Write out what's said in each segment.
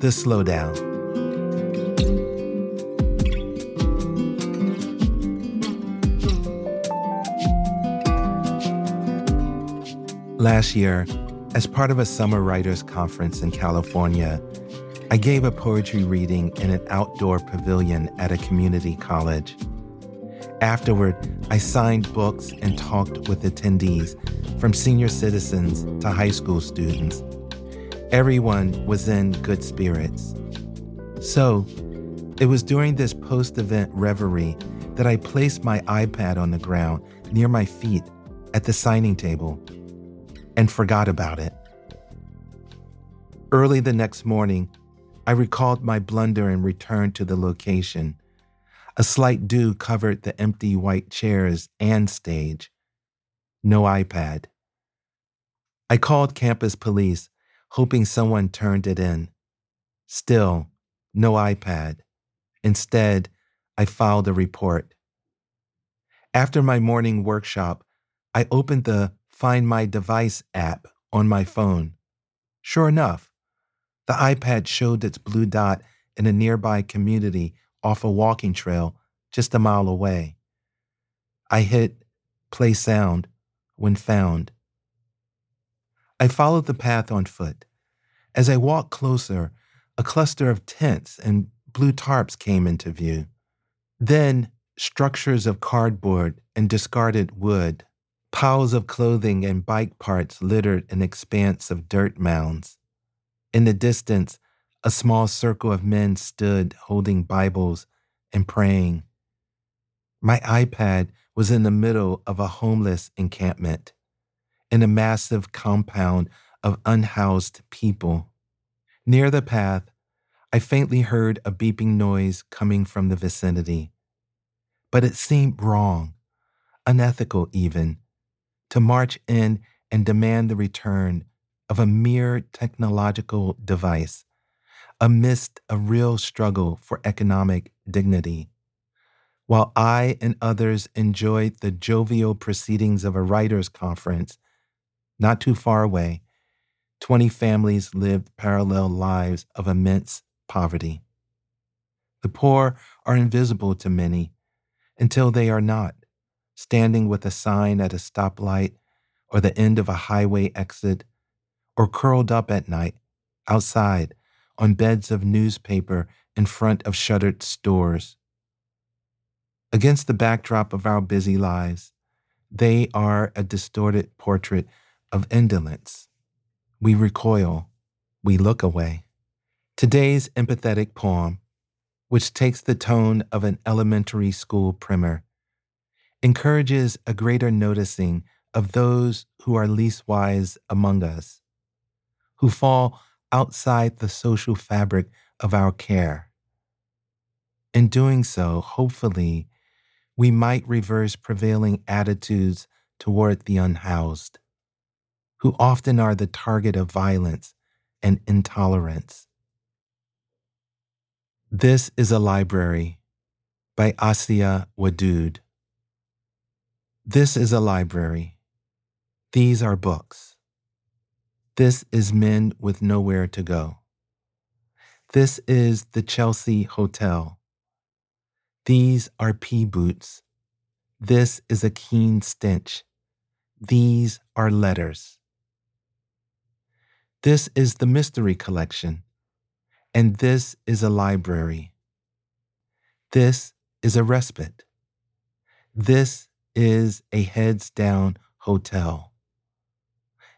The Slowdown. Last year, as part of a summer writers conference in California, I gave a poetry reading in an outdoor pavilion at a community college. Afterward, I signed books and talked with attendees, from senior citizens to high school students. Everyone was in good spirits. So, it was during this post event reverie that I placed my iPad on the ground near my feet at the signing table and forgot about it. Early the next morning, I recalled my blunder and returned to the location. A slight dew covered the empty white chairs and stage. No iPad. I called campus police, hoping someone turned it in. Still, no iPad. Instead, I filed a report. After my morning workshop, I opened the Find My Device app on my phone. Sure enough, the iPad showed its blue dot in a nearby community off a walking trail just a mile away. I hit play sound when found. I followed the path on foot. As I walked closer, a cluster of tents and blue tarps came into view. Then, structures of cardboard and discarded wood, piles of clothing and bike parts littered an expanse of dirt mounds. In the distance, a small circle of men stood holding Bibles and praying. My iPad was in the middle of a homeless encampment, in a massive compound of unhoused people. Near the path, I faintly heard a beeping noise coming from the vicinity. But it seemed wrong, unethical even, to march in and demand the return of a mere technological device amidst a real struggle for economic dignity. While I and others enjoyed the jovial proceedings of a writers' conference, not too far away, 20 families lived parallel lives of immense poverty. The poor are invisible to many until they are not, standing with a sign at a stoplight or the end of a highway exit, or curled up at night outside on beds of newspaper in front of shuttered stores. Against the backdrop of our busy lives, they are a distorted portrait of indolence. We recoil, we look away. Today's empathetic poem, which takes the tone of an elementary school primer, encourages a greater noticing of those who are least wise among us, who fall outside the social fabric of our care. In doing so, hopefully, we might reverse prevailing attitudes toward the unhoused, who often are the target of violence and intolerance. This is a library by Asiya Wadud. This is a library. These are books. This is men with nowhere to go. This is the Chelsea Hotel. These are pea boots. This is a keen stench. These are letters. This is the mystery collection. And this is a library. This is a respite. This is a heads down hotel.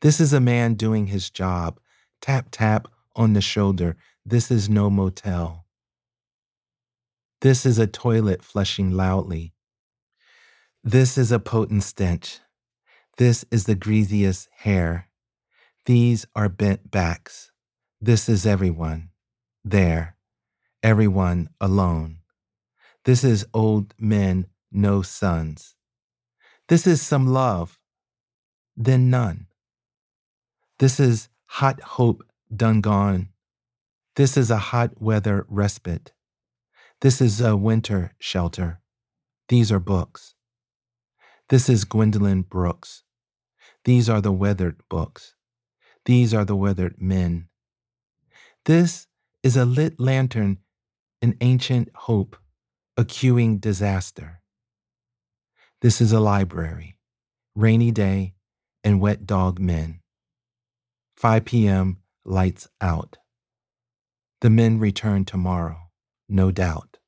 This is a man doing his job. Tap, tap on the shoulder. This is no motel. This is a toilet flushing loudly. This is a potent stench. This is the greasiest hair. These are bent backs. This is everyone. There. Everyone alone. This is old men, no sons. This is some love. Then none. This is hot hope done gone. This is a hot weather respite. This is a winter shelter. These are books. This is Gwendolyn Brooks. These are the weathered books. These are the weathered men. This is a lit lantern an ancient hope, a queuing disaster. This is a library, rainy day and wet dog men. 5 p.m., lights out. The men return tomorrow, no doubt.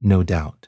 No doubt.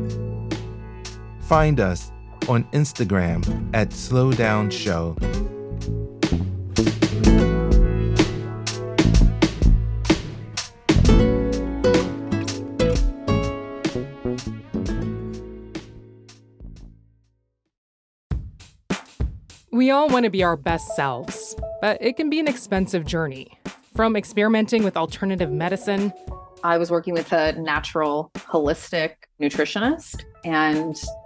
Find us on Instagram at Slowdown Show. We all want to be our best selves, but it can be an expensive journey. From experimenting with alternative medicine, I was working with a natural holistic nutritionist and